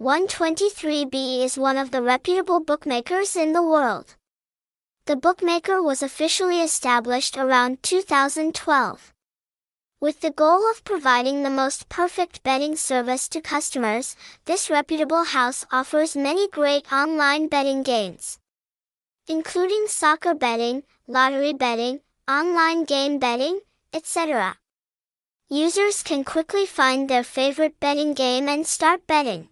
123b is one of the reputable bookmakers in the world. The bookmaker was officially established around 2012. With the goal of providing the most perfect betting service to customers, this reputable house offers many great online betting games, including soccer betting, lottery betting, online game betting, etc. Users can quickly find their favorite betting game and start betting.